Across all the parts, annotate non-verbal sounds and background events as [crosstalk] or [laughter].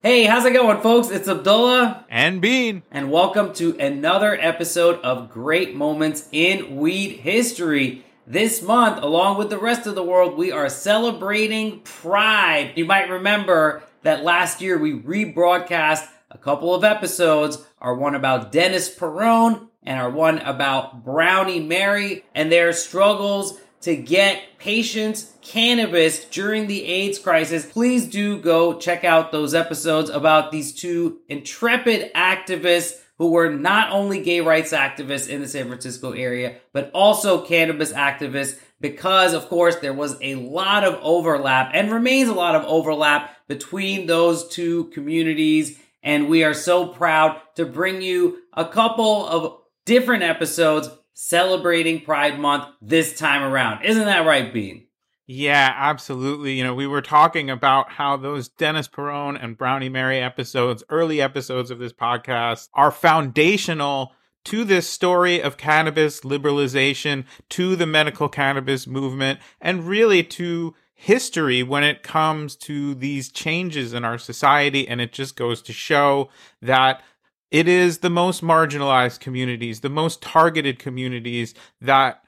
Hey, how's it going, folks? It's Abdullah. And Bean. And welcome to another episode of Great Moments in Weed History. This month, along with the rest of the world, we are celebrating Pride. You might remember that last year we rebroadcast a couple of episodes our one about Dennis Peron and our one about Brownie Mary and their struggles to get patients cannabis during the AIDS crisis, please do go check out those episodes about these two intrepid activists who were not only gay rights activists in the San Francisco area, but also cannabis activists because, of course, there was a lot of overlap and remains a lot of overlap between those two communities. And we are so proud to bring you a couple of different episodes celebrating Pride Month this time around. Isn't that right, Bean? Yeah, absolutely. You know, we were talking about how those Dennis Peron and Brownie Mary episodes, early episodes of this podcast, are foundational to this story of cannabis liberalization, to the medical cannabis movement, and really to history when it comes to these changes in our society. And it just goes to show that it is the most marginalized communities, the most targeted communities that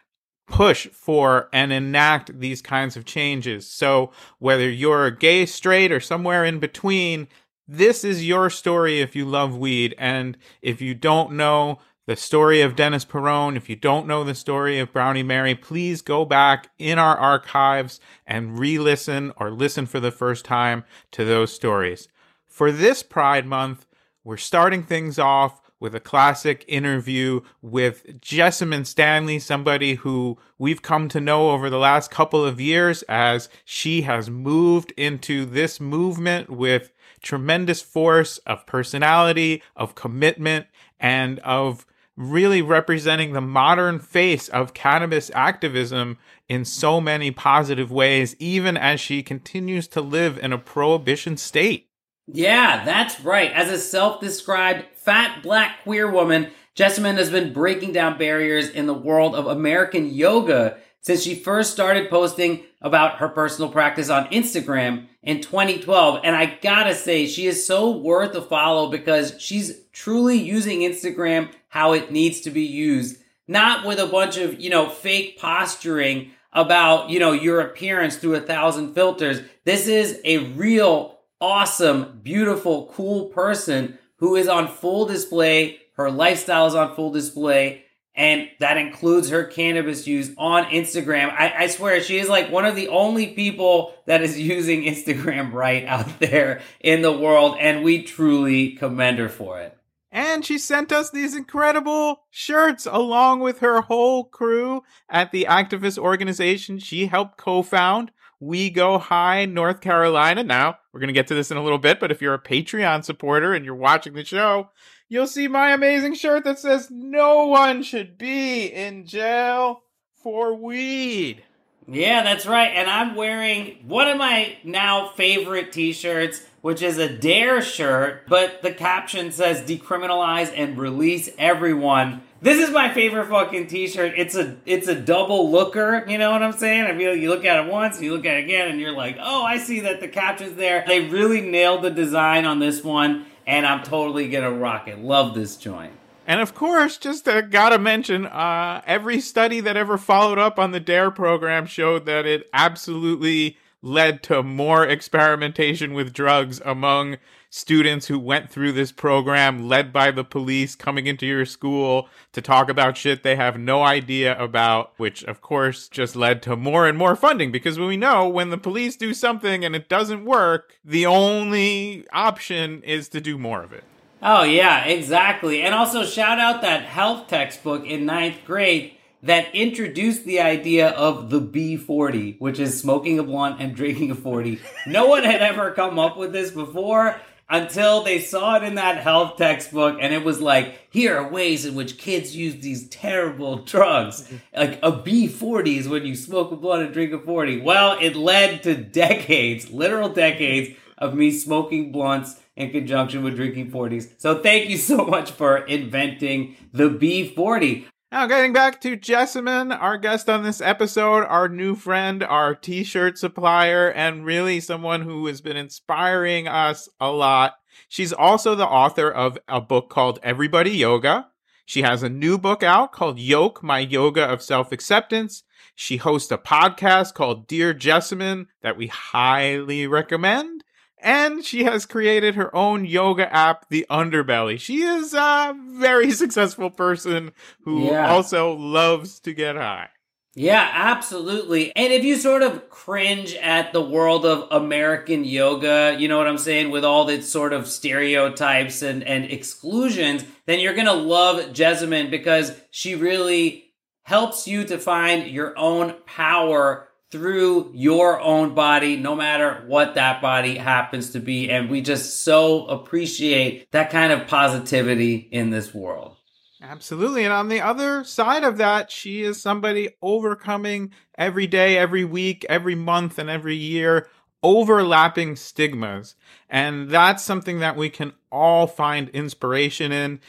push for and enact these kinds of changes. So whether you're gay, straight, or somewhere in between, this is your story if you love weed. And if you don't know the story of Dennis Peron, if you don't know the story of Brownie Mary, please go back in our archives and re listen or listen for the first time to those stories. For this Pride Month, we're starting things off with a classic interview with Jessamyn Stanley, somebody who we've come to know over the last couple of years as she has moved into this movement with tremendous force of personality, of commitment, and of really representing the modern face of cannabis activism in so many positive ways, even as she continues to live in a prohibition state. Yeah, that's right. As a self described fat black queer woman, Jessamyn has been breaking down barriers in the world of American yoga since she first started posting about her personal practice on Instagram in 2012. And I gotta say, she is so worth a follow because she's truly using Instagram how it needs to be used, not with a bunch of, you know, fake posturing about, you know, your appearance through a thousand filters. This is a real awesome, beautiful, cool person who is on full display. Her lifestyle is on full display. And that includes her cannabis use on Instagram. I, I, swear she is like one of the only people that is [laughs] using Instagram right out there in the world. And we truly commend her for it. And she sent us these incredible shirts along with her whole crew at the activist organization she helped co found. We Go High, North Carolina. Now, we're going to get to this in a little bit, but if you're a Patreon supporter and you're watching the show, you'll see my amazing shirt that says, No one should be in jail for weed. Yeah, that's right. And I'm wearing one of my now favorite t shirts, which is a DARE shirt, but the caption says decriminalize and release everyone. This is my favorite fucking t-shirt. It's a it's a double looker, you know what I'm saying? I feel you look at it once, you look at it again, and you're like, oh, I see that the caption's there. They really nailed the design on this one, and I'm totally gonna rock it. Love this joint. And of course, just uh, gotta mention, uh, every study that ever followed up on the DARE program showed that it absolutely led to more experimentation with drugs among students who went through this program led by the police coming into your school to talk about shit they have no idea about, which of course just led to more and more funding because we know when the police do something and it doesn't work, the only option is to do more of it. Oh, yeah, exactly. And also, shout out that health textbook in ninth grade that introduced the idea of the B40, which is smoking a blunt and drinking a 40. no one had ever come up with this before until they saw it in that health textbook and it was like, here are ways in which kids use these terrible drugs. Like a B40 is when you smoke a blunt and drink a 40. Well, it led to decades, literal decades of me smoking blunts in conjunction with drinking 40s. So thank you so much for inventing the B40. Now, getting back to Jessamyn, our guest on this episode, our new friend, our t shirt supplier, and really someone who has been inspiring us a lot. She's also the author of a book called Everybody Yoga. She has a new book out called Yoke, My Yoga of Self Acceptance. She hosts a podcast called Dear Jessamyn that we highly recommend. And she has created her own yoga app, The Underbelly. She is a very [laughs] successful person who Yeah. also loves to get high. Yeah, absolutely. And if you sort of cringe at the world of American yoga, you know what I'm saying, with all its sort of stereotypes and, and exclusions, then you're going to love Jessamyn because she really helps you to find your own power through your own body, no matter what that body happens to be. And we just so appreciate that kind of positivity in this world. Absolutely. And on the other side of that, she is somebody overcoming every day, every week, every month, and every year overlapping stigmas. And that's something that we can all find inspiration in.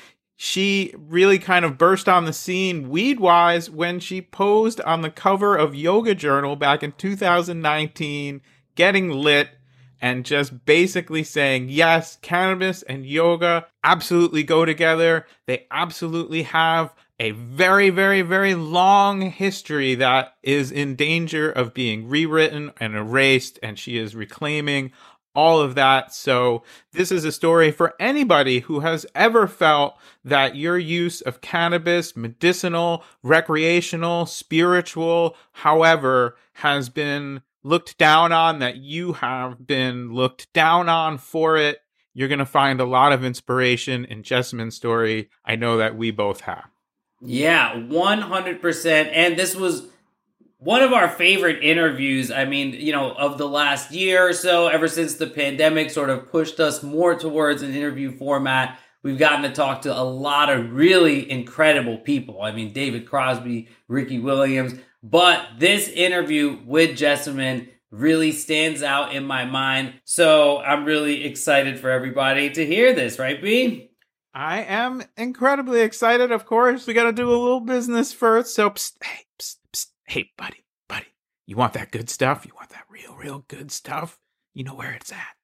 She really kind of burst on the scene weed wise when she posed on the cover of Yoga Journal back in 2019, getting lit and just basically saying, yes, cannabis and yoga absolutely go together. They absolutely have a very, very, very long history that is in danger of being rewritten and erased, and she is reclaiming all of that. So, this is a story for anybody who has ever felt that your use of cannabis, medicinal, recreational, spiritual, however, has been looked down on, that you have been looked down on for it. You're going to find a lot of inspiration in Jessamyn's story. I know that we both have. Yeah, 100%. And this was one of our favorite interviews. I mean, you know, of the last year or so, ever since the pandemic sort of pushed us more towards an interview format. We've gotten to talk to a lot of really incredible people. I mean, David Crosby, Ricky Williams. But this interview with Jessamyn really stands out in my mind. So I'm really excited for everybody to hear this, right, B? I am incredibly excited. Of course, we got to do a little business first. So, psst, hey, psst, hey, buddy, buddy, you want that good stuff? You want that real, real good stuff? You know where it's at.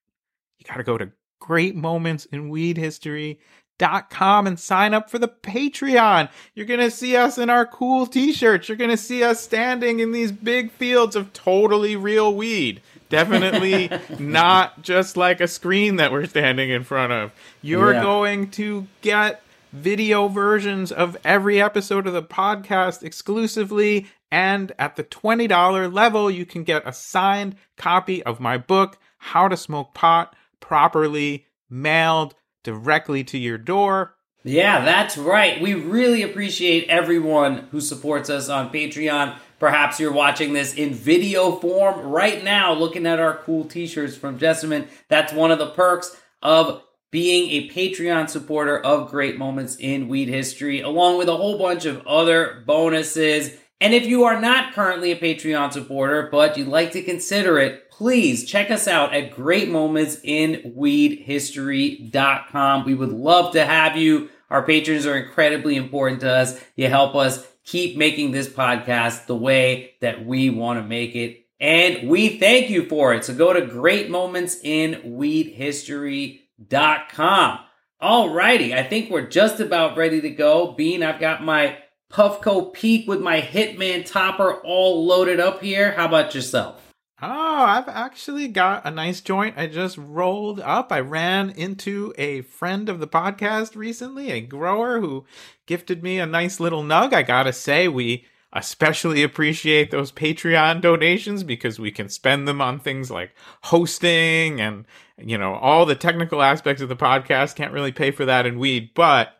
You got to go to Great Moments in Weed History dot com and sign up for the Patreon. You're going to see us in our cool t-shirts. You're going to see us standing in these big fields of totally real weed. Definitely [laughs] not just like a screen that we're standing in front of. You're Yeah. going to get video versions of every episode of the podcast exclusively. And at the $20 level, you can get a signed copy of my book, How to Smoke Pot Properly, mailed directly to your door. Yeah, that's right. We really appreciate everyone who supports us on Patreon. Perhaps you're watching this in video form right now, looking at our cool t shirts from Jessamyn. That's one of the perks of being a Patreon supporter of Great Moments in Weed History, along with a whole bunch of other bonuses. And if you are not currently a Patreon supporter, but you'd like to consider it, please check us out at greatmomentsinweedhistory.com. We would love to have you. Our patrons are incredibly important to us. You help us keep making this podcast the way that we want to make it. And we thank you for it. So go to greatmomentsinweedhistory.com. Alrighty, I think we're just about ready to go. Bean, I've got my Puffco Peak with my Hitman topper all loaded up here. How about yourself? Oh, I've actually got a nice joint I just rolled up. I ran into a friend of the podcast recently, a grower who gifted me a nice little nug. I gotta say, we especially appreciate those Patreon donations because we can spend them on things like hosting and, you know, all the technical aspects of the podcast. Can't really pay for that in weed, but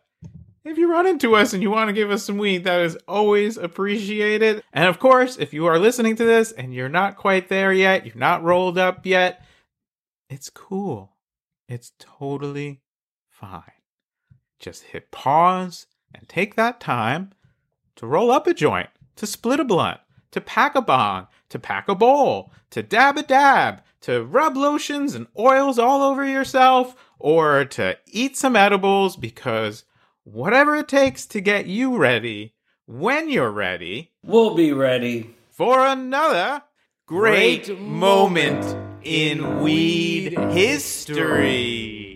if you run into us and you want to give us some weed, that is always appreciated. And of course, if you are listening to this and you're not quite there yet, you're not rolled up yet, it's cool. It's totally fine. Just hit pause and take that time to roll up a joint, to split a blunt, to pack a bong, to pack a bowl, to dab a dab, to rub lotions and oils all over yourself, or to eat some edibles because whatever it takes to get you ready when you're ready We'll be ready. for another great, Great moment in weed history.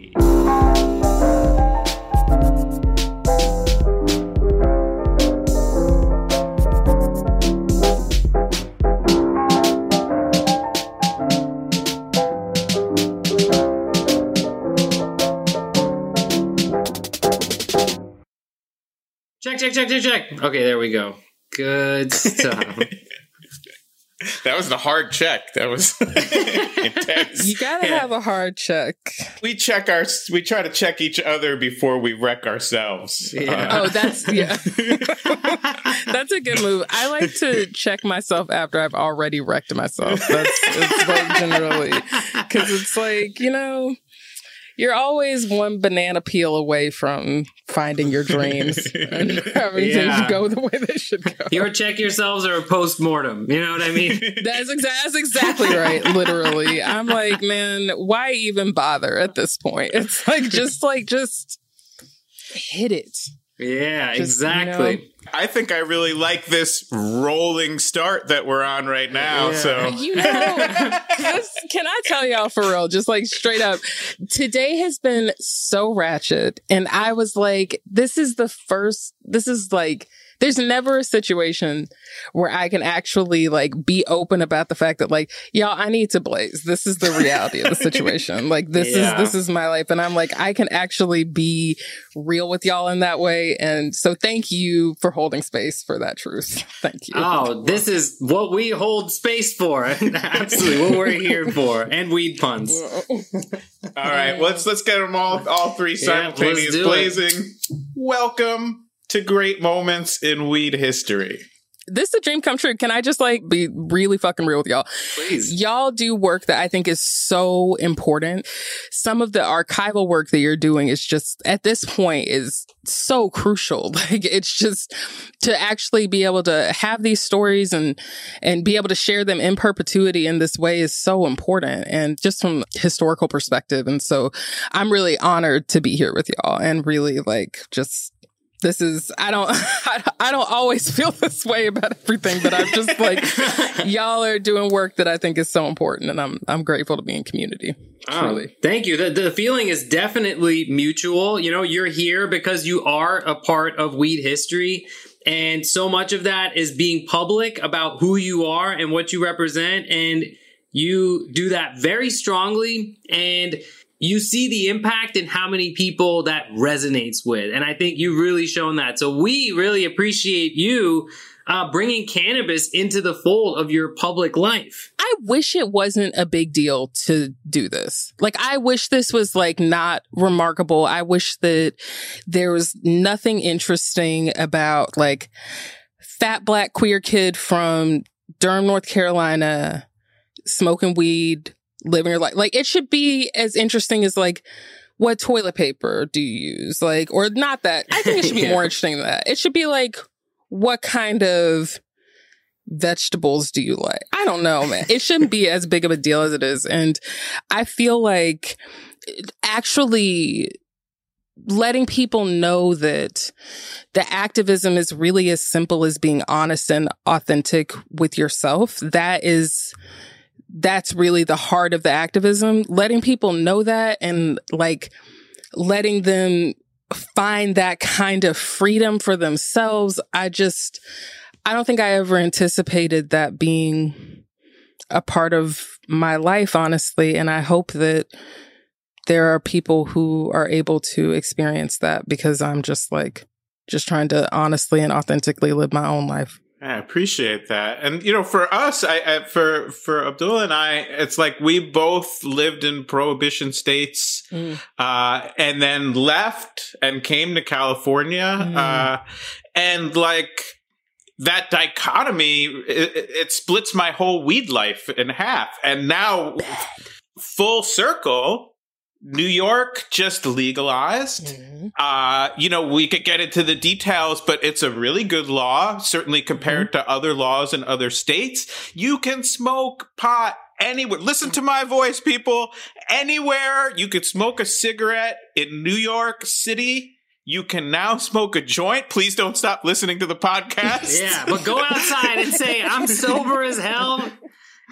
Check, check, check, check, check. Okay, there we go. Good [laughs] stuff. That was the hard check. That was [laughs] intense. You gotta Yeah. have a hard check. We check our. We try to check each other before we wreck ourselves. Yeah. Uh, Oh, that's [laughs] yeah. that's a good move. I like to check myself after I've already wrecked myself. That's it's like generally because it's like you know you're always one banana peel away from finding your dreams and [laughs] [laughs] having Yeah. to go the way they should go. Your check yourselves or a post mortem. You know what I mean? [laughs] That's, exa- that's exactly right. Literally, I'm like, man, why even bother at this point? It's like just like just hit it. Yeah, Just, you exactly. I think I really like this rolling start that we're on right now. Yeah. So You know, this, can I tell y'all for real, just like straight up, today has been so ratchet. And I was like, this is the first, this is like, there's never a situation where I can actually like be open about the fact that like, y'all, I need to blaze. This is the reality of the [laughs] situation. Like this Yeah. is, this is my life. And I'm like, I can actually be real with y'all in that way. And so thank you for holding space for that truth. Thank you. Oh, this is what we hold space for. [laughs] Absolutely, what we're here for. And weed puns. all right, let's let's get them all all three Yeah, let's simultaneous do it. blazing. Welcome to great moments in weed history. this is a dream come true. Can I just like be really fucking real with y'all? Please. Y'all do work that I think is so important. Some of the archival work that you're doing is just at this point is so crucial. [laughs] Like it's just to actually be able to have these stories and and be able to share them in perpetuity in this way is so important and just from historical perspective. And so I'm really honored to be here with y'all and really like just this is [laughs] I don't I don't- always feel this way about everything, but I'm just like [laughs] y'all are doing work that I think is so important, and I'm I'm grateful to be in community. Oh, thank you. The, the feeling is definitely mutual. You know, you're here because you are a part of weed history. And so much of that is being public about who you are and what you represent. And you do that very strongly. And you see the impact and how many people that resonates with. And I think you've really shown that. So we really appreciate you uh, bringing cannabis into the fold of your public life. I wish it wasn't a big deal to do this. Like, I wish this was like not remarkable. I wish that there was nothing interesting about like fat black queer kid from Durham, North Carolina, smoking weed, living your life. Like, it should be as interesting as like, what toilet paper do you use? Like, or not that. I think it should be [laughs] Yeah. more interesting than that. It should be like, what kind of vegetables do you like? I don't know, man. It shouldn't be as big of a deal as it is. And I feel like actually letting people know that the activism is really as simple as being honest and authentic with yourself. That is, that's really the heart of the activism. Letting people know that and like letting them find that kind of freedom for themselves. I just, I don't think I ever anticipated that being a part of my life, honestly. And I hope that there are people who are able to experience that because I'm just like, just trying to honestly and authentically live my own life. I appreciate that, and you know, for us, I, I for for Abdullah and I, it's like we both lived in prohibition states, uh, and then left and came to California, Mm. uh, and like that dichotomy, it- it splits my whole weed life in half, and now full circle. New York just legalized. Mm. Uh, you know, we could get into the details, but it's a really good law, certainly compared to other laws in other states. You can smoke pot anywhere. Listen to my voice, people. Anywhere you could smoke a cigarette in New York City. You can now smoke a joint. Please don't stop listening to the [laughs] podcast. Yeah, but go outside and say, I'm sober as hell.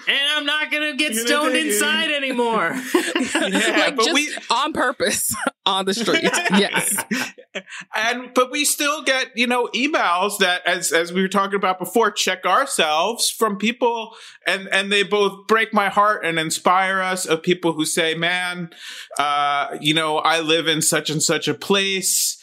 And I'm not gonna get You know, stoned they- inside anymore. [laughs] Yeah, [laughs] like but just we- on purpose [laughs] on the street. yes. and but we still get you know emails that as as we were talking about before check ourselves from people and and they both break my heart and inspire us of people who say man uh you know i live in such and such a place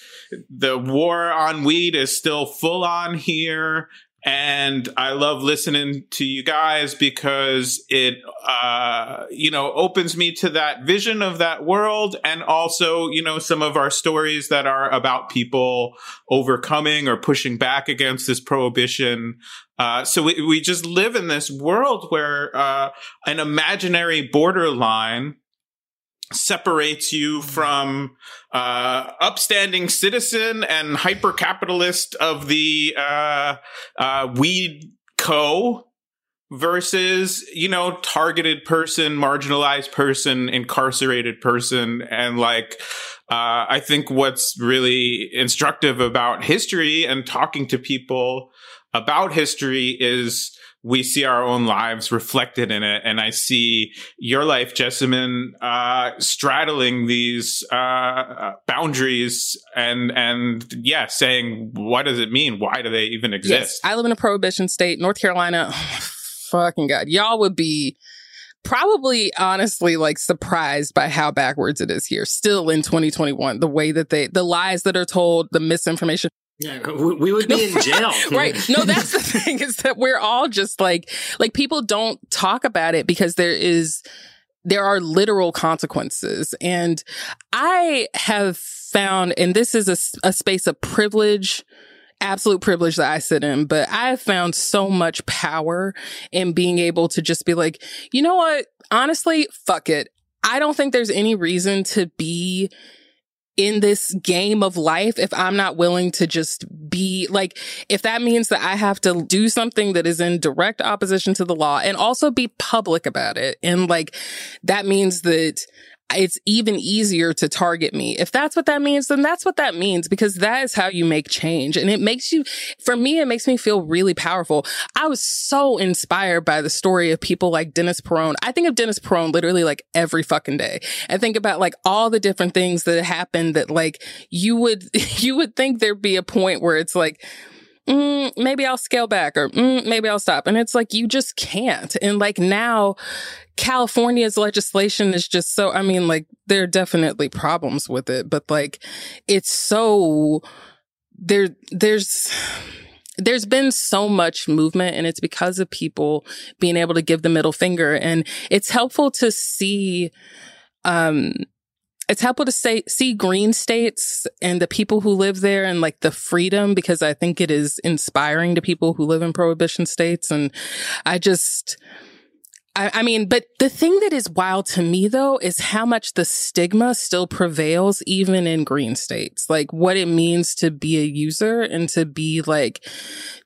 the war on weed is still full on here and I love listening to you guys because it, uh, you know, opens me to that vision of that world, and also, you know, some of our stories that are about people overcoming or pushing back against this prohibition. Uh, so we, we just live in this world where uh, an imaginary borderline separates you from uh, upstanding citizen and hyper capitalist of the uh, uh, weed co versus you know targeted person marginalized person incarcerated person. And like uh, i think what's really instructive about history and talking to people about history is we see our own lives reflected in it. And I see your life, Jessamyn, uh, straddling these uh, boundaries and, and yeah, saying, what does it mean? Why do they even exist? Yes, I live in a prohibition state, North Carolina. Oh, fucking God. Y'all would be probably honestly like surprised by how backwards it is here still in 2021 the way that they the lies that are told the misinformation [laughs] yeah, we would be in jail. [laughs] right. No, that's the [laughs] thing is that we're all just like, like people don't talk about it because there is, there are literal consequences. And I have found, and this is a, a space of privilege, absolute privilege that I sit in, but I have found so much power in being able to just be like, you know what? Honestly, fuck it. I don't think there's any reason to be in this game of life if I'm not willing to just be like, if that means that I have to do something that is in direct opposition to the law and also be public about it. And like, that means that it's even easier to target me. If that's what that means, then that's what that means because that is how you make change. And it makes you, for me, it makes me feel really powerful. I was so inspired by the story of people like Dennis Peron. I think of Dennis Peron literally like every fucking day. I think about like all the different things that happened that like you would, [laughs] you would think there'd be a point where it's like, Mm, maybe I'll scale back or mm, maybe I'll stop. And it's like, you just can't. And like now, California's legislation is just so, I mean, like, there are definitely problems with it, but like, it's so, there, there's, there's been so much movement and it's because of people being able to give the middle finger. And it's helpful to see, um, it's helpful to say, see green states and the people who live there and like the freedom because I think it is inspiring to people who live in prohibition states. And I just, I, I, mean, but the thing that is wild to me though is how much the stigma still prevails even in green states. Like what it means to be a user and to be like,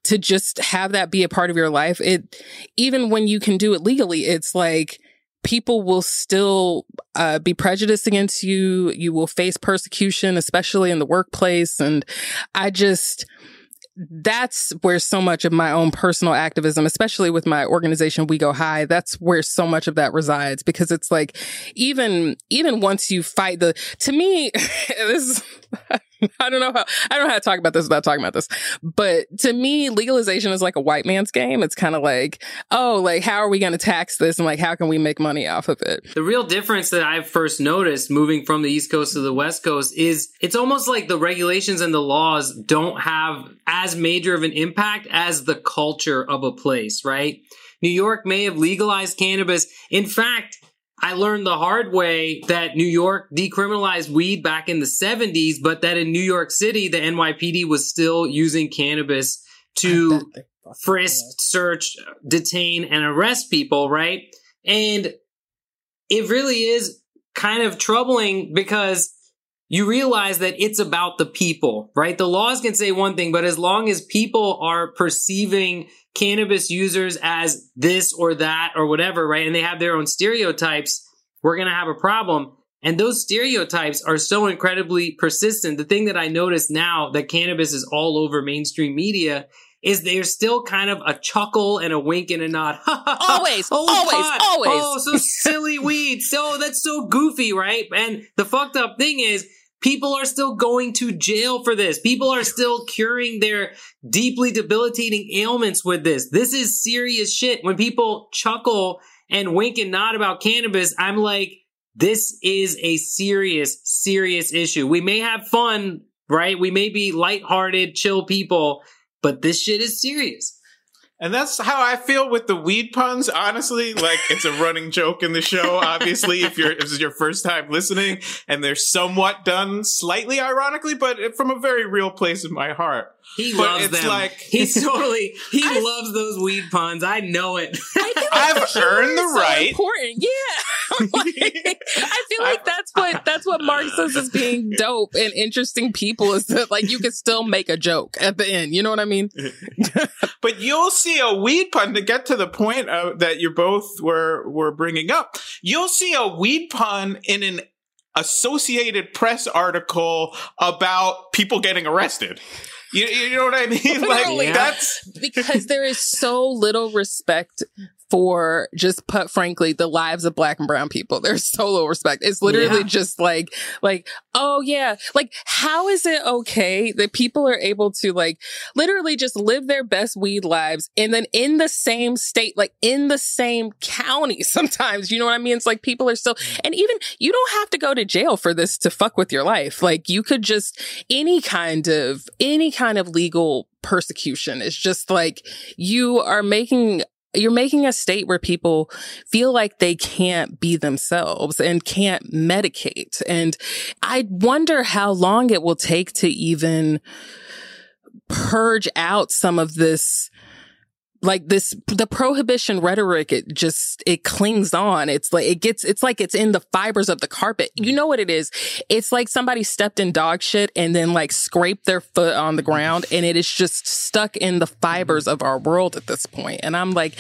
to just have that be a part of your life. It, even when you can do it legally, it's like, people will still uh, be prejudiced against you. You will face persecution, especially in the workplace. And I just, that's where so much of my own personal activism, especially with my organization, We Go High, that's where so much of that resides because it's like, even, even once you fight the, to me, [laughs] this [laughs] I don't know how I don't know how to talk about this without talking about this. But to me, legalization is like a white man's game. It's kind of like, oh, like how are we going to tax this and like how can we make money off of it? The real difference that I've first noticed moving from the East Coast to the West Coast is it's almost like the regulations and the laws don't have as major of an impact as the culture of a place, right? New York may have legalized cannabis. In fact, I learned the hard way that New York decriminalized weed back in the 70s, but that in New York City, the NYPD was still using cannabis to frisk, search, detain, and arrest people, right? And it really is kind of troubling because you realize that it's about the people, right? The laws can say one thing, but as long as people are perceiving cannabis users as this or that or whatever, right? And they have their own stereotypes, we're going to have a problem. And those stereotypes are so incredibly persistent. The thing that I notice now that cannabis is all over mainstream media is there's still kind of a chuckle and a wink and a nod. [laughs] always, oh, always, pot. always. Oh, so silly weed. So that's so goofy, right? And the fucked up thing is People are still going to jail for this. People are still curing their deeply debilitating ailments with this. This is serious shit. When people chuckle and wink and nod about cannabis, I'm like, this is a serious, serious issue. We may have fun right? We may be lighthearted, chill people, but this shit is serious. And that's how I feel with the weed puns, honestly. Like it's a running joke in the show, obviously, if you're if this is your first time listening, and they're somewhat done slightly ironically, but from a very real place in my heart. He But loves it's them. like- [laughs] he's [laughs] totally he loves those weed puns. I know it. I've earned the so right. important. Yeah. [laughs] Like, I feel like that's what that's what Mark says is being dope and interesting people is that like you can still make a joke at the end. You know what I mean? But you'll see a weed pun to get to the point of, that you both were were bringing up. You'll see a weed pun in an Associated Press article about people getting arrested. You, you know what I mean? [laughs] Like Literally. that's because there is so little respect for just put frankly the lives of black and brown people. There's so little respect. It's literally Yeah. just like like oh yeah. Like how is it okay that people are able to like literally just live their best weed lives and then in the same state like in the same county [laughs] sometimes? You know what i mean? It's like people are still mm. and even you don't have to go to jail for this to fuck with your life. Like you could just any kind of any kind of legal persecution It's just like you are making you're making a state where people feel like they can't be themselves and can't medicate. And I wonder how long it will take to even purge out some of this like this the prohibition rhetoric it just it clings on. It's like it gets it's like it's in the fibers of the carpet. You mm-hmm. know what it is? It's like somebody stepped in dog shit and then like scraped their foot on the ground and it is just stuck in the fibers mm-hmm. of our world at this point. And i'm like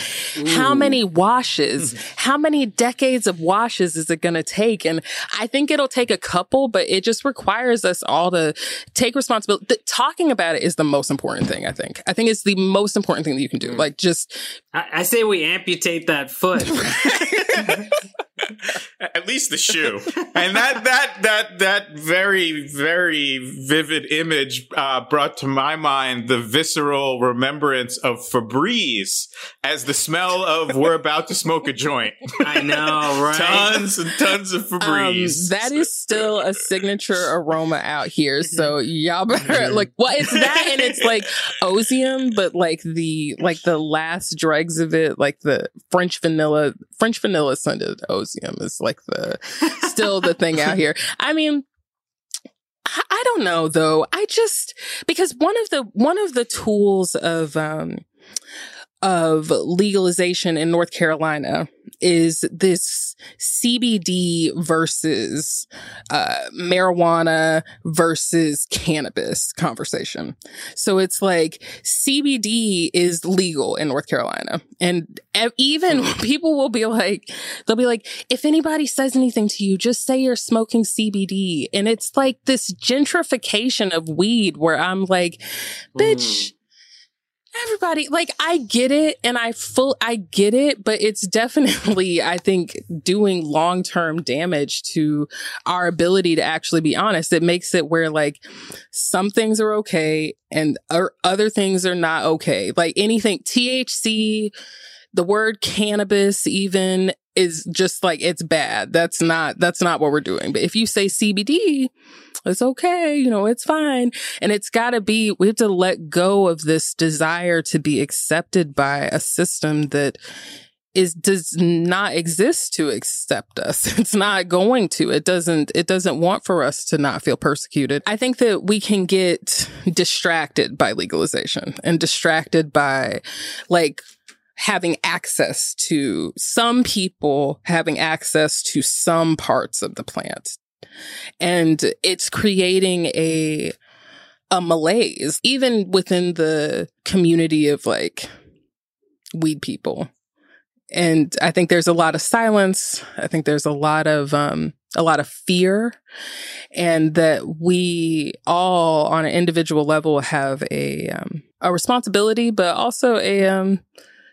how many washes mm-hmm. how many decades of washes is it going to take? And i think it'll take a couple but it just requires us all to take responsibility. The, talking about it is the most important thing i think. I think it's the most important thing that you can do. Like just I, I say we amputate that foot. [laughs] [laughs] at least the shoe. And that that that that very very vivid image uh, brought to my mind the visceral remembrance of Febreze as the smell of we're about to smoke a joint. I know, right? tons and tons of um, Febreze. that is still a signature aroma out here [laughs] so y'all better like well it's that? And it's like Ozium but like the like the last dregs of it like the french vanilla french vanilla scented Ozium is like the still the thing out here [laughs] i mean I- I don't know though. I just because one of the one of the tools of um of legalization in North Carolina is this CBD versus uh, marijuana versus cannabis conversation. So it's like CBD is legal in North Carolina. And even [laughs] people will be like, they'll be like, if anybody says anything to you, just say you're smoking CBD. And it's like this gentrification of weed where I'm like, bitch, everybody like i get it and i full i get it but it's definitely i think doing long-term damage to our ability to actually be honest. It makes it where like some things are okay and other things are not okay. Like anything thc the word cannabis even is just like it's bad that's not that's not what we're doing but if you say cbd it's okay you know it's fine and it's got to be, we have to let go of this desire to be accepted by a system that is does not exist to accept us. [laughs] It's not going to. It doesn't it doesn't want for us to not feel persecuted. I think that we can get distracted by legalization and distracted by like having access to some people having access to some parts of the plant. And it's creating a a malaise, even within the community of like weed people. And I think there's a lot of silence. I think there's a lot of um a lot of fear and that we all on an individual level have a um a responsibility but also a um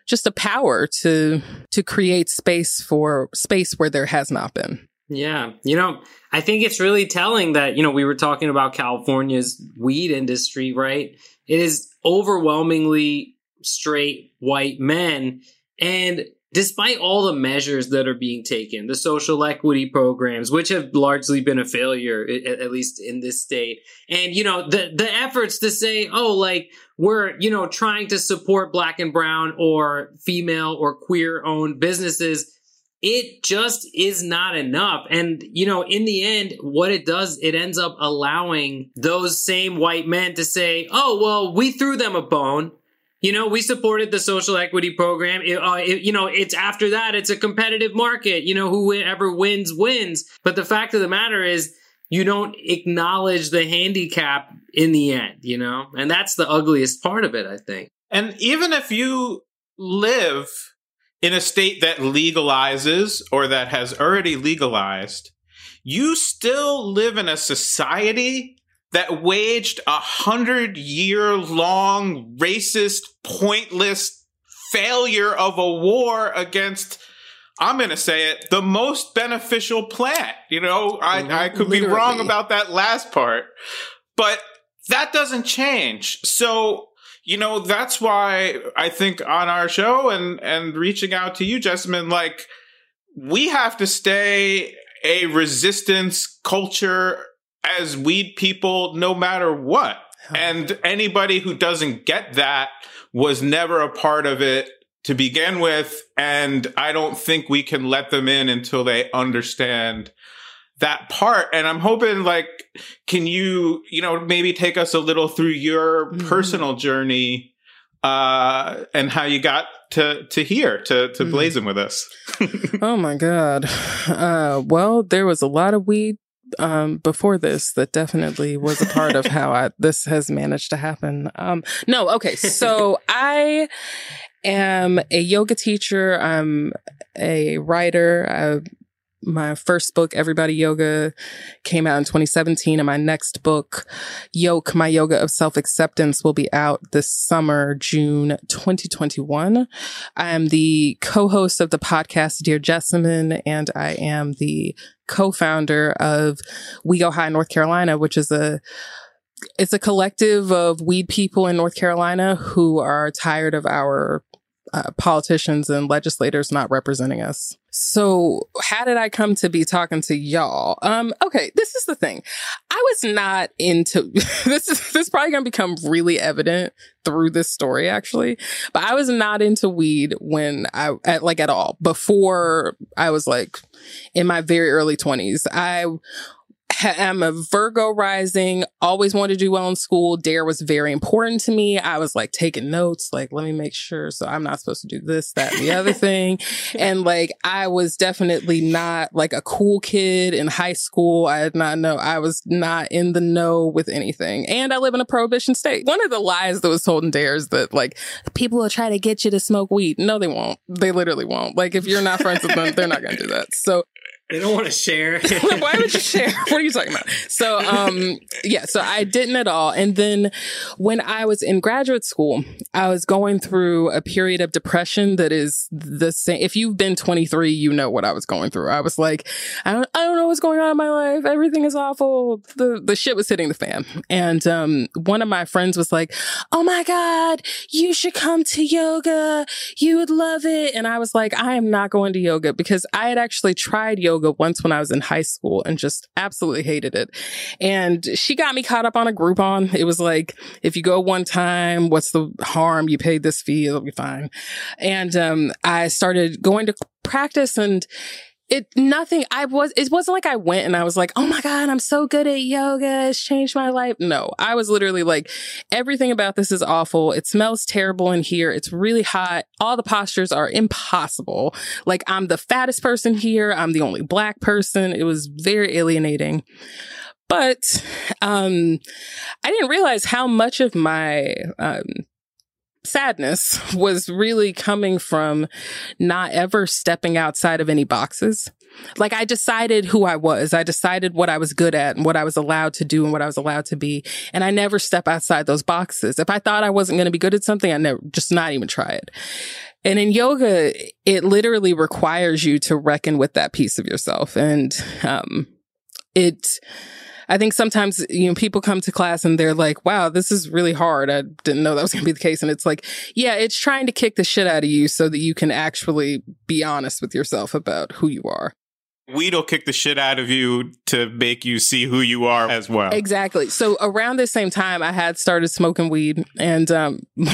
just a power to to create space for space where there has not been. Yeah. You know, I think it's really telling that, you know, we were talking about California's weed industry, right? It is overwhelmingly straight white men. And despite all the measures that are being taken, the social equity programs, which have largely been a failure, at least in this state, and you know the the efforts to say, oh, like we're you know trying to support black and brown or female or queer owned businesses. It just is not enough. And, you know, in the end, what it does, it ends up allowing those same white men to say, oh, well, we threw them a bone you know, we supported the social equity program. It, uh, it, you know, it's after that, it's a competitive market. You know, whoever wins, wins. But the fact of the matter is, you don't acknowledge the handicap in the end, you know? And that's the ugliest part of it, I think. And even if you live in a state that legalizes or that has already legalized, you still live in a society that waged a hundred year long racist, pointless failure of a war against I'm going to say it, the most beneficial plant. You know, I, mm-hmm. I could Literally. be wrong about that last part, but that doesn't change. So, you know, that's why I think on our show and, and reaching out to you, Jessamyn, like we have to stay a resistance culture as weed people no matter what. And anybody who doesn't get that was never a part of it to begin with. And I don't think we can let them in until they understand that part. And I'm hoping like, can you, you know, maybe take us a little through your mm-hmm. personal journey, uh, and how you got to, to here to, to mm-hmm. blazing with us. [laughs] oh my God. Uh, well, there was a lot of weed um, before this that definitely was a part of how I, [laughs] this has managed to happen. Um, no, okay. So [laughs] I am a yoga teacher. I'm a writer. I, my first book, Everybody Yoga, came out in 2017. And my next book, Yoke, My Yoga of Self Acceptance, will be out this summer, June 2021. I am the co host of the podcast, Dear Jessamyn, and I am the co-founder of We Go High North Carolina, which is a it's a collective of weed people in North Carolina who are tired of our uh, politicians and legislators not representing us. So, how did I come to be talking to y'all? Um, okay, this is the thing. I was not into [laughs] this is this is probably gonna become really evident through this story actually. But I was not into weed when I at, like at all before I was like in my very early 20s. I [laughs] I'm a Virgo rising, always wanted to do well in school. DARE was very important to me. I was like taking notes, like, let me make sure. So I'm not supposed to do this, that, and the other [laughs] thing. And like, I was definitely not like a cool kid in high school. I did not know, I was not in the know with anything. And I live in a prohibition state. One of the lies that was told in DARE is that like people will try to get you to smoke weed. No, they won't. They literally won't. Like, if you're not friends with them, they're not going to do that. So they don't want to share. [laughs] Why would you share? What are you talking about? So, um, yeah, so I didn't at all. And then when I was in graduate school, I was going through a period of depression that is the same. If you've been 23, you know what I was going through. I was like, I don't, I don't know what's going on in my life. Everything is awful. The, the shit was hitting the fan. And, um, one of my friends was like, Oh my God, you should come to yoga. You would love it. And I was like, I am not going to yoga because I had actually tried yoga yoga once when I was in high school and just absolutely hated it. And she got me caught up on a Groupon. It was like, if you go one time, what's the harm? You paid this fee, it'll be fine. And um, I started going to practice and it nothing i was it wasn't like i went and i was like oh my god i'm so good at yoga. It's changed my life. No i was literally like everything about this is awful. It smells terrible in here. It's really hot. All the postures are impossible. Like i'm the fattest person here. I'm the only black person. It was very alienating. But um i didn't realize how much of my um sadness was really coming from not ever stepping outside of any boxes. Like I decided who I was. I decided what I was good at and what I was allowed to do and what I was allowed to be. And I never step outside those boxes. If I thought I wasn't going to be good at something, I never just not even try it. And in yoga, it literally requires you to reckon with that piece of yourself. And, um, it, I think sometimes, you know, people come to class and they're like, wow, this is really hard. I didn't know that was going to be the case. And it's like, yeah, it's trying to kick the shit out of you so that you can actually be honest with yourself about who you are. Weed will kick the shit out of you to make you see who you are as well. Exactly. So around the same time, I had started smoking weed, and um, [laughs]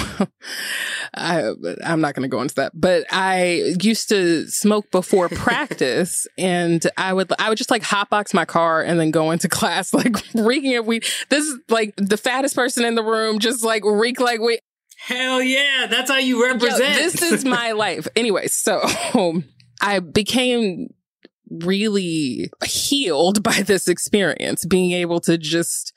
I I'm not going to go into that, but I used to smoke before [laughs] practice, and I would I would just like hotbox my car and then go into [laughs] class like reeking of weed. This is like the fattest person in the room, just like reek like weed. Hell yeah, that's how you represent. Yo, this is my life. Anyway, so I became really healed by this experience, being able to just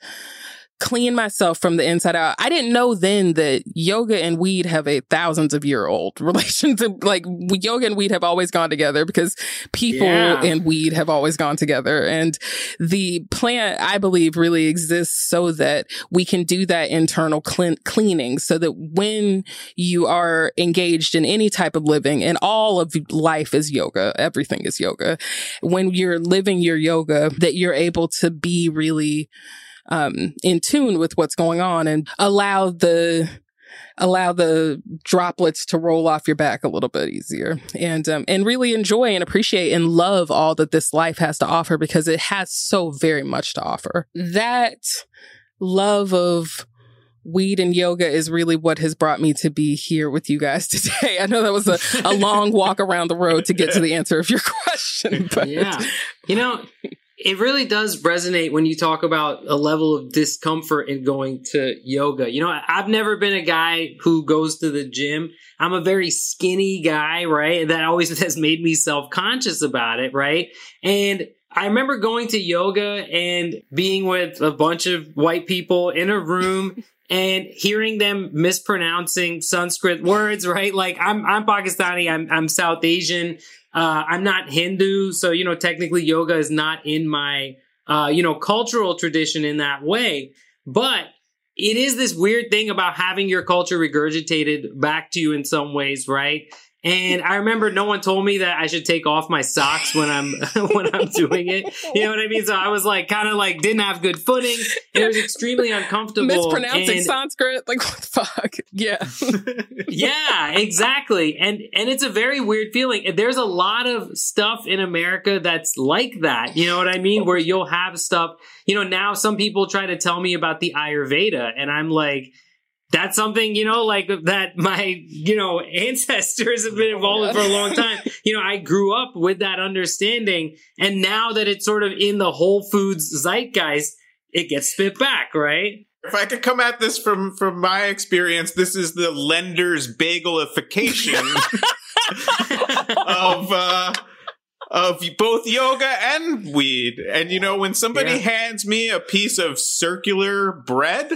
clean myself from the inside out. I didn't know then that yoga and weed have a thousands of year old [laughs] relationship. Like yoga and weed have always gone together because people Yeah. and weed have always gone together. And the plant, I believe, really exists so that we can do that internal clean- cleaning so that when you are engaged in any type of living and all of life is yoga, everything is yoga. When you're living your yoga, that you're able to be really um, in tune with what's going on and allow the allow the droplets to roll off your back a little bit easier. And um, and really enjoy and appreciate and love all that this life has to offer because it has so very much to offer. That love of weed and yoga is really what has brought me to be here with you guys [laughs] today. I know that was a, a long walk [laughs] around the road to get to the answer of your question but yeah. You know, it really does resonate when you talk about a level of discomfort in going to yoga. You know, I've never been a guy who goes to the gym. I'm a very skinny guy, right? That always [laughs] has made me self conscious about it, right? And I remember going to yoga and being with a bunch of white people in a room [laughs] and hearing them mispronouncing Sanskrit words, right? Like I'm I'm Pakistani, I'm I'm South Asian. Uh, I'm not Hindu, so you know technically yoga is not in my uh, you know cultural tradition in that way. But it is this weird thing about having your culture regurgitated back to you in some ways, right? And I remember no one told me that I should take off my socks when I'm [laughs] when I'm doing it. You know what I mean? So I was like kind of like didn't have good footing. It was extremely uncomfortable. mispronouncing and- Sanskrit. Like what the fuck? Yeah. [laughs] [laughs] yeah, exactly. And and it's a very weird feeling. There's a lot of stuff in America that's like that. You know what I mean? Where you'll have stuff, you know, now some people try to tell me about the Ayurveda and I'm like that's something, you know, like that my, you know, [laughs] ancestors have been involved with for a long time. [laughs] You know, I grew up with that understanding. And now that it's sort of in the Whole Foods zeitgeist, it gets spit back, right? If I could come at this from from my experience, this is the Lender's bagelification [laughs] of uh of both yoga and weed. And you know, when somebody Yeah. hands me a piece of circular bread,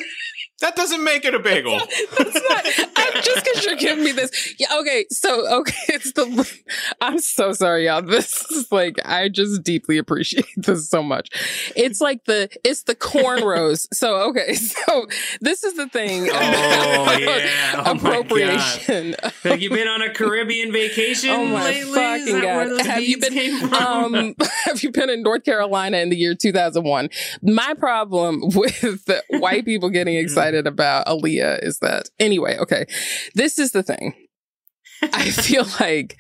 that doesn't make it a bagel. [laughs] That's not. I'm just because you're giving me this. Yeah. Okay. So okay, [laughs] it's the. I'm so sorry, y'all. This is like I just deeply appreciate [laughs] this so much. It's like the it's the cornrows. so okay. So this is the thing. Oh, yeah. Oh, appropriation. Have you been on a Caribbean vacation Oh my lately? Fucking god! Have you been? Um, have you been in North Carolina in the year 2001? My problem with white people getting excited about Aaliyah is that anyway. Okay, this is the thing. [laughs] I feel like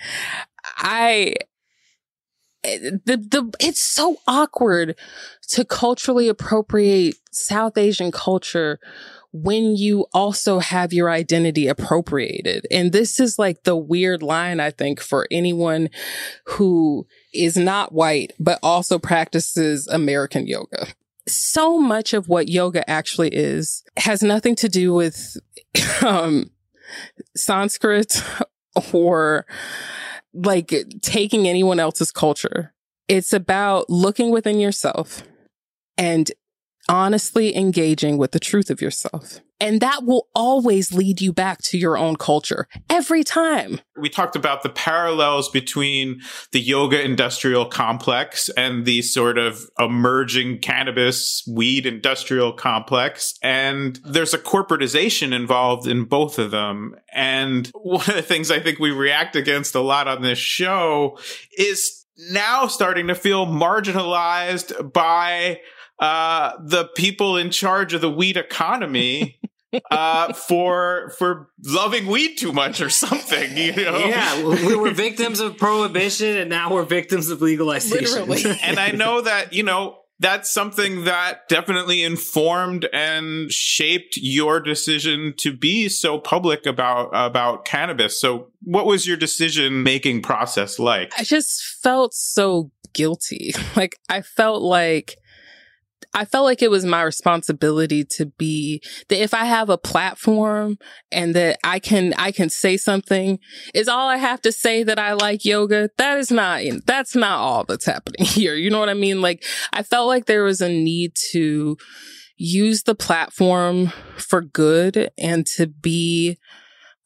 I the the it's so awkward to culturally appropriate South Asian culture when you also have your identity appropriated. And this is like the weird line, I think, for anyone who is not white, but also practices American yoga. So much of what yoga actually is has nothing to do with [laughs] um, Sanskrit [laughs] or like taking anyone else's culture. It's about looking within yourself and honestly engaging with the truth of yourself. And that will always lead you back to your own culture every time. we talked about the parallels between the yoga industrial complex and the sort of emerging cannabis weed industrial complex. And there's a corporatization involved in both of them. And one of the things I think we react against a lot on this show is now starting to feel marginalized by uh, the people in charge of the weed economy [laughs] uh, for for loving weed too much or something. You [laughs] know? Yeah, we were victims of prohibition, and now we're victims of legalization. Literally. [laughs] and I know that you know that's something that definitely informed and shaped your decision to be so public about about cannabis. So, what was your decision making process like? I just felt so guilty. [laughs] Like I felt like I felt like it was my responsibility to be that if I have a platform and that I can I can say something, is all I have to say that I like yoga? That is not that's not all that's happening [laughs] here. You know what I mean? Like I felt like there was a need to use the platform for good and to be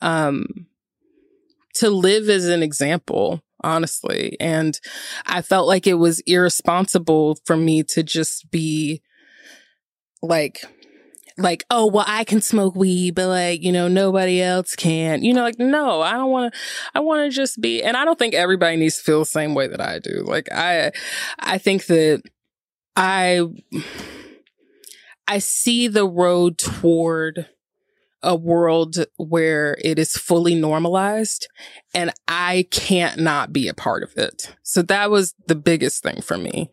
um to live as an example honestly. And I felt like it was irresponsible for me to just be like, like, oh, well, I can smoke weed, but like, you know, nobody else can. You know, like, no, I don't want to, I want to just be, and I don't think everybody needs to feel the same way that I do. Like, I, I think that I, I see the road toward a world where it is fully normalized and I can't not be a part of it. So that was the biggest thing for me.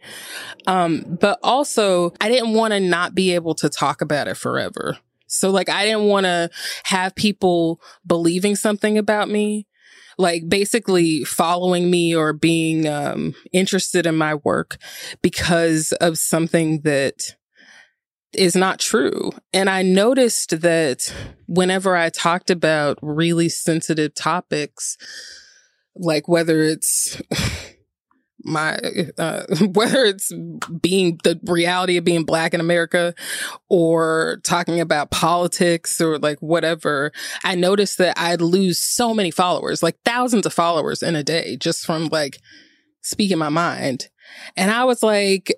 Um, but also I didn't want to not be able to talk about it forever. So like I didn't want to have people believing something about me like basically following me or being um, interested in my work because of something that is not true. And I noticed that whenever I talked about really sensitive topics, like whether it's my uh, [laughs] whether it's being the reality of being black in America or talking about politics or like whatever I noticed that I'd lose so many followers like thousands of followers in a day just from like speaking my mind and I was like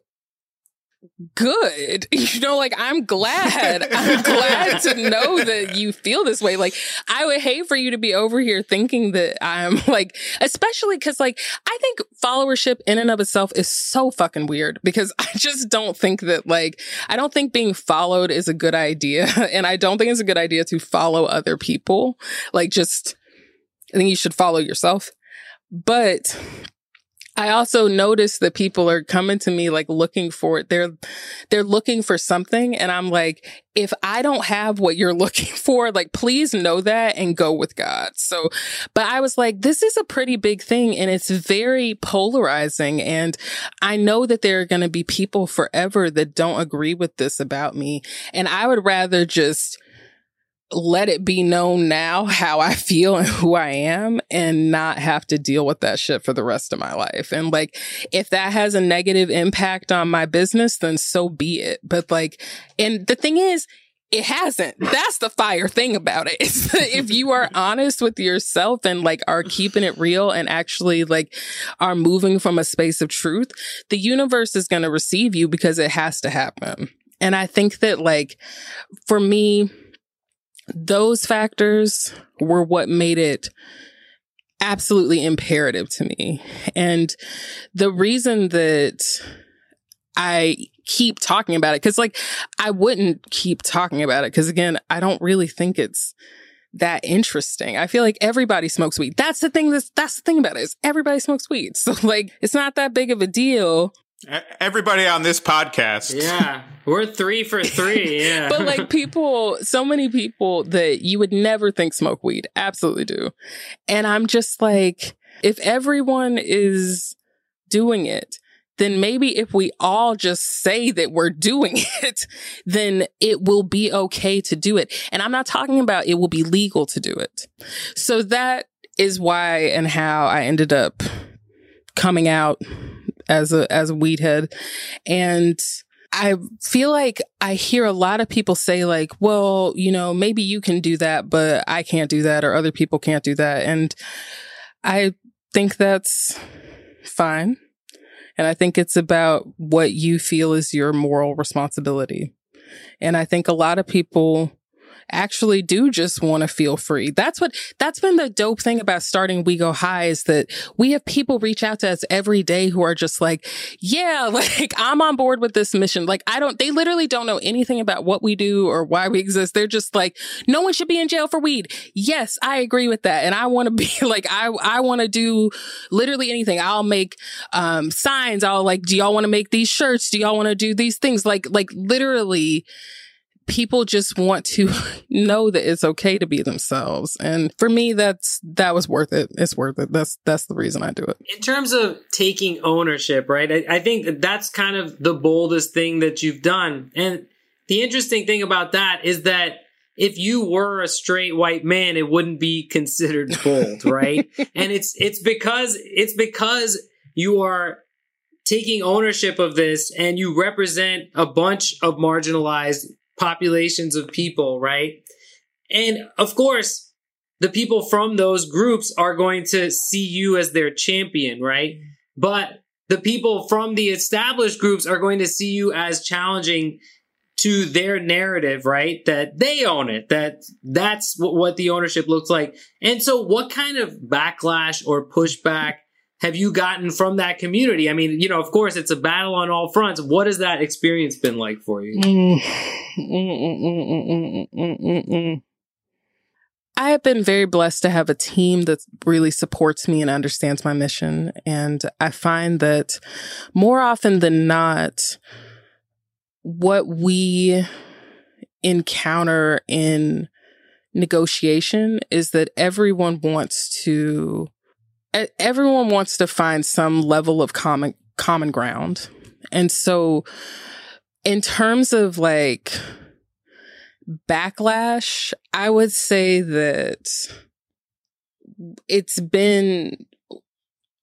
good. [laughs] You know, like I'm glad. I'm glad to know that you feel this way. Like I would hate for you to be over here thinking that I'm [laughs] like, especially because like I think followership in and of itself is so fucking weird because [laughs] I just don't think that like I don't think being followed is a good idea. And I don't think it's a good idea to follow other people. Like just I think you should follow yourself. But I also notice that people are coming to me like looking for it. They're, they're looking for something. And I'm like, if I don't have what you're [laughs] looking for, like, please know that and go with God. So, but I was like, this is a pretty big thing and it's very polarizing. And I know that there are going to be people forever that don't agree with this about me. And I would rather just, let it be known now how I feel and who I am and not have to deal with that shit for the rest of my life. And like, if that has a negative impact on my business, then so be it. But like, and the thing is, it hasn't. That's the fire thing about it. [laughs] if you are honest with yourself and like are keeping it real and actually like are moving from a space of truth, the universe is going to receive you because it has to happen. And I think that like for me, those factors were what made it absolutely imperative to me. And the reason that I keep talking about it, cause like I wouldn't keep talking about it. Cause again, I don't really think it's that interesting. I feel like everybody smokes weed. That's the thing that's, that's the thing about it is everybody smokes weed. [laughs] So like, it's not that big of a deal. Everybody on this podcast. Yeah. We're three for three. [laughs] Yeah. but like people, so many people that you would never think smoke weed absolutely do. And I'm just like, if everyone is doing it, then maybe if we all just say that we're doing [laughs] it, then it will be okay to do it. And I'm not talking about it will be legal to do it. So that is why and how I ended up coming out as a as a weed head. And I feel like I hear a lot of people say like, well, you know, maybe you can do that, but I can't do that or other people can't do that. And I think that's fine. And I think it's about what you feel is your moral responsibility. And I think a lot of people actually do just want to feel free. That's what, that's been the dope thing about starting We Go High is that we have people reach out to us every day who are just like, yeah, [laughs] like I'm on board with this mission. Like I don't, they literally don't know anything about what we do or why we exist. They're just like, no one should be in jail for weed. Yes, I agree with that. And I want to [laughs] be like, I, I want to do literally anything. I'll make, um, signs. I'll like, do y'all want to make these shirts? Do y'all want to do these things? Like, like literally, people just want to [laughs] know that it's okay to be themselves. And for me, that's, that was worth it. It's worth it. That's, that's the reason I do it. In terms of taking ownership, right? I, I think that that's kind of the boldest thing that you've done. And the interesting thing about that is that if you were a straight white man, it wouldn't be considered [laughs] bold, right? and it's, it's because, it's because you are taking ownership of this and you represent a bunch of marginalized populations of people, right? And of course, the people from those groups are going to see you as their champion, right? But the people from the established groups are going to see you as challenging to their narrative, right? That they own it, that that's what the ownership looks like. And so what kind of backlash or pushback have you gotten from that community? I mean, you know, of course, it's a battle on all fronts. What has that experience been like for you? Mm. I have been very blessed to have a team that really supports me and understands my mission. And I find that more often than not, what we encounter in negotiation is that everyone wants to everyone wants to find some level of common common ground. And so in terms of like backlash, I would say that it's been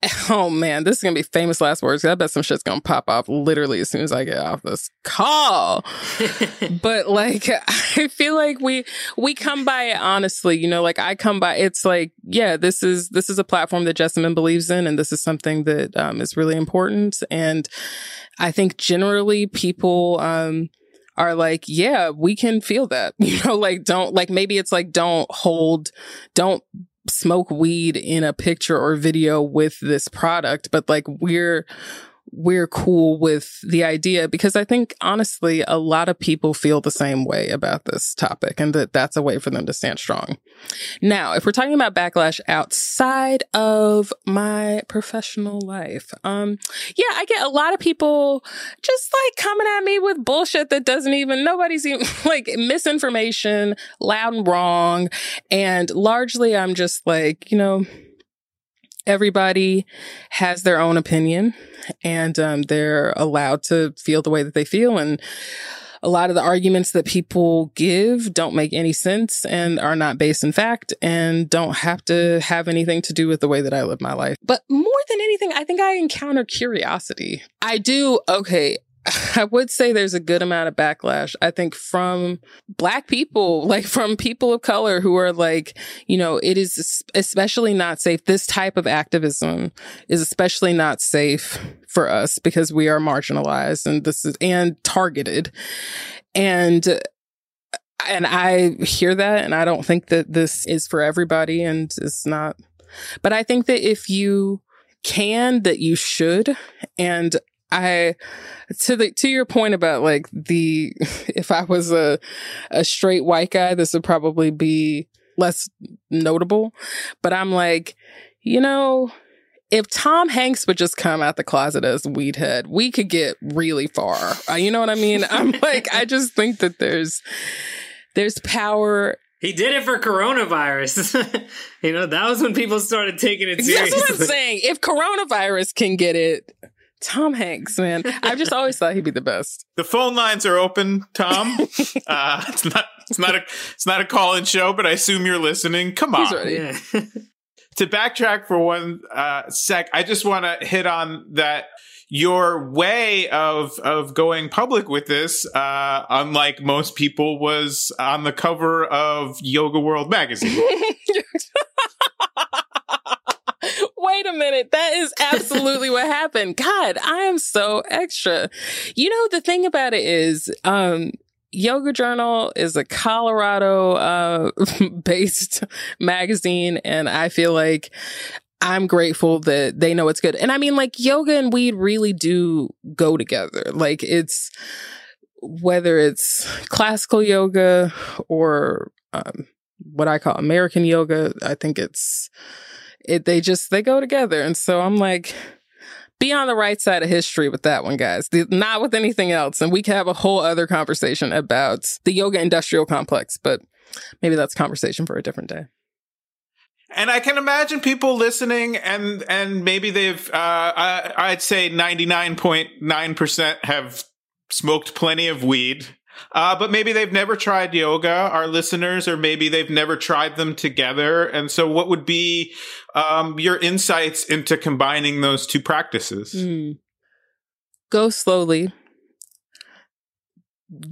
[laughs] Oh man, this is gonna be famous last words. I bet some shit's gonna pop off literally as soon as I get off this call. [laughs] but like, [laughs] I feel like we we come by it honestly. You know, like I come by. It's like, yeah, this is this is a platform that Jessamyn believes in, and this is something that um, is really important. And I think generally people. Um, are like, yeah, we can feel that. You know, like don't like maybe it's like don't hold, don't smoke weed in a picture or video with this product, but like we're we're cool with the idea because I think honestly, a lot of people feel the same way about this topic and that that's a way for them to stand strong. Now, if we're talking about backlash outside of my professional life, um, yeah, I get a lot of people just like coming at me with bullshit that doesn't even, nobody's [laughs] even like misinformation, loud and wrong. And largely I'm just like, you know, everybody has their own opinion and um, they're allowed to feel the way that they feel. And a lot of the arguments that people give don't make any sense and are not based in fact and don't have to have anything to do with the way that I live my life. But more than anything, I think I encounter curiosity. I do, okay, [laughs] I would say there's a good amount of backlash. I think from black people, [laughs] like from people of color who are like, you know, it is especially not safe. This type of activism is especially not safe for us because we are marginalized and this is, and targeted. And uh, and I hear that and I don't think that this is for everybody and it's not, but I think that if you can, that you should. And I to the to your point about like the [laughs] if I was a a straight white guy, this would probably be less notable. But I'm like, you know, if Tom Hanks would just come out the closet as Weedhead, we could get really far. Uh, you know what I mean? I'm [laughs] like, I just think that there's there's power he did it for coronavirus. [laughs] you know, that was when people started taking it seriously. That's what I'm saying. If coronavirus can get it, Tom Hanks, man. I've just always thought he'd be the best. [laughs] The phone lines are open, Tom. [laughs] uh, it's not it's not a it's not a call-in show, but I assume you're listening. Come on. Yeah. [laughs] to backtrack for one uh, sec, I just want to hit on that your way of of going public with this, uh, unlike most people, was on the cover of Yoga World magazine. Wait a minute. That is absolutely what happened. God, I am so extra. You know, the thing about it is, um, Yoga Journal is a Colorado uh, [laughs] based magazine, and I feel like I'm grateful that they know it's good. And I mean, like, yoga and weed really do go together. Like, it's whether it's classical yoga or um, what I call American yoga, I think it's it. They just they go together, and so I'm like, be on the right side of history with that one, guys. The, not with anything else, and we can have a whole other conversation about the yoga industrial complex, but maybe that's conversation for a different day. And I can imagine people listening, and and maybe they've, uh, I, I'd say ninety nine point nine percent have smoked plenty of weed. Uh, but maybe they've never tried yoga, our listeners, or maybe they've never tried them together. And so, what would be um, your insights into combining those two practices? Mm. Go slowly.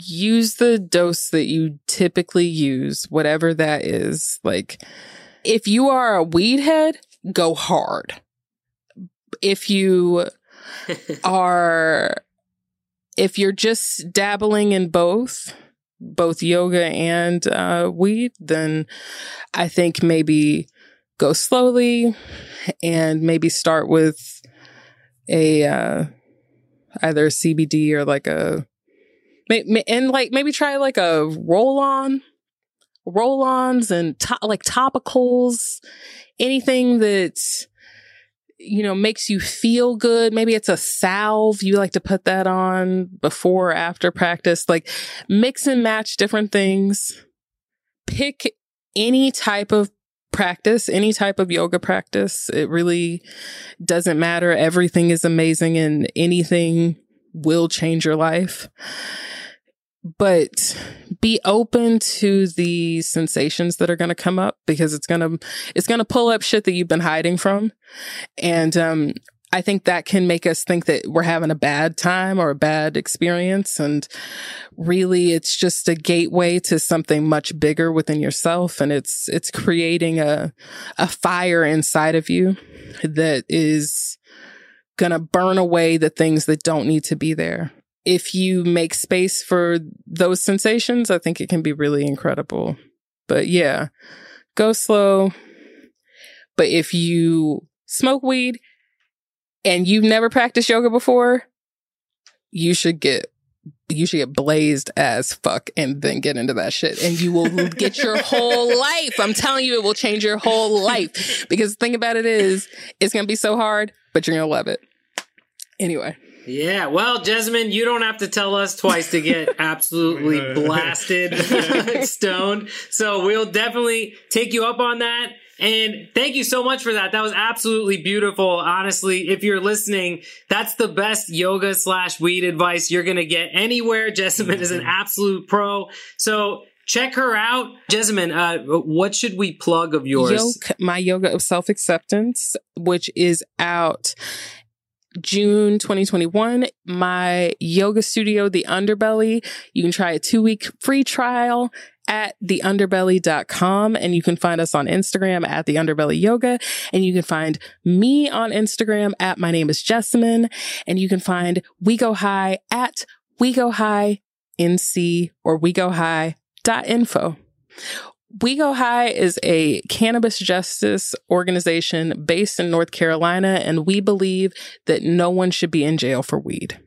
Use the dose that you typically use, whatever that is. Like, if you are a weed head, go hard. If you [laughs] are if you're just dabbling in both, both yoga and uh, weed, then I think maybe go slowly and maybe start with a uh, either a CBD or like a and like maybe try like a roll on roll ons and to- like topicals anything that's you know, makes you feel good. Maybe it's a salve you like to put that on before or after practice. Like mix and match different things. Pick any type of practice, any type of yoga practice. It really doesn't matter. Everything is amazing and anything will change your life but be open to the sensations that are going to come up because it's going to it's going to pull up shit that you've been hiding from and um I think that can make us think that we're having a bad time or a bad experience. And really it's just a gateway to something much bigger within yourself. And it's, it's creating a, a fire inside of you that is going to burn away the things that don't need to be there if you make space for those sensations, I think it can be really incredible. But yeah, go slow. But if you smoke weed and you've never practiced yoga before, you should get you should get blazed as fuck and then get into that shit and you will [laughs] get your whole life. I'm telling you, it will change your whole life. Because the thing about it is, it's going to be so hard, but you're going to love it. Anyway. Yeah, well, Jessamyn, you don't have to tell us twice to get [laughs] absolutely [laughs] blasted [laughs] stoned. So we'll definitely take you up on that. And thank you so much for that. That was absolutely beautiful. Honestly, if you're listening, that's the best yoga slash weed advice you're going to get anywhere. Jessamyn mm-hmm. is an absolute pro. So check her out. Jessamyn, uh, what should we plug of yours? my yoga of self acceptance, which is out June 2021, my yoga studio, The Underbelly. You can try a two week free trial at theunderbelly.com and you can find us on Instagram at the underbelly yoga and you can find me on Instagram at my name is Jessamyn and you can find we go high at we go high nc or we go high dot info. We Go High is a cannabis justice organization based in North Carolina, and we believe that no one should be in jail for weed.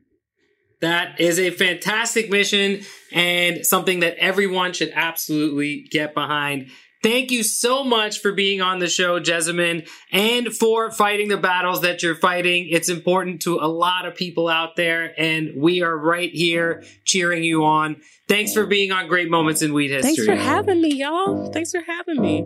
That is a fantastic mission and something that everyone should absolutely get behind. Thank you so much for being on the show, Jessamyn, and for fighting the battles that you're fighting. It's important to a lot of people out there, and we are right here cheering you on. Thanks for being on Great Moments in Weed History. Thanks for having me, y'all. Thanks for having me.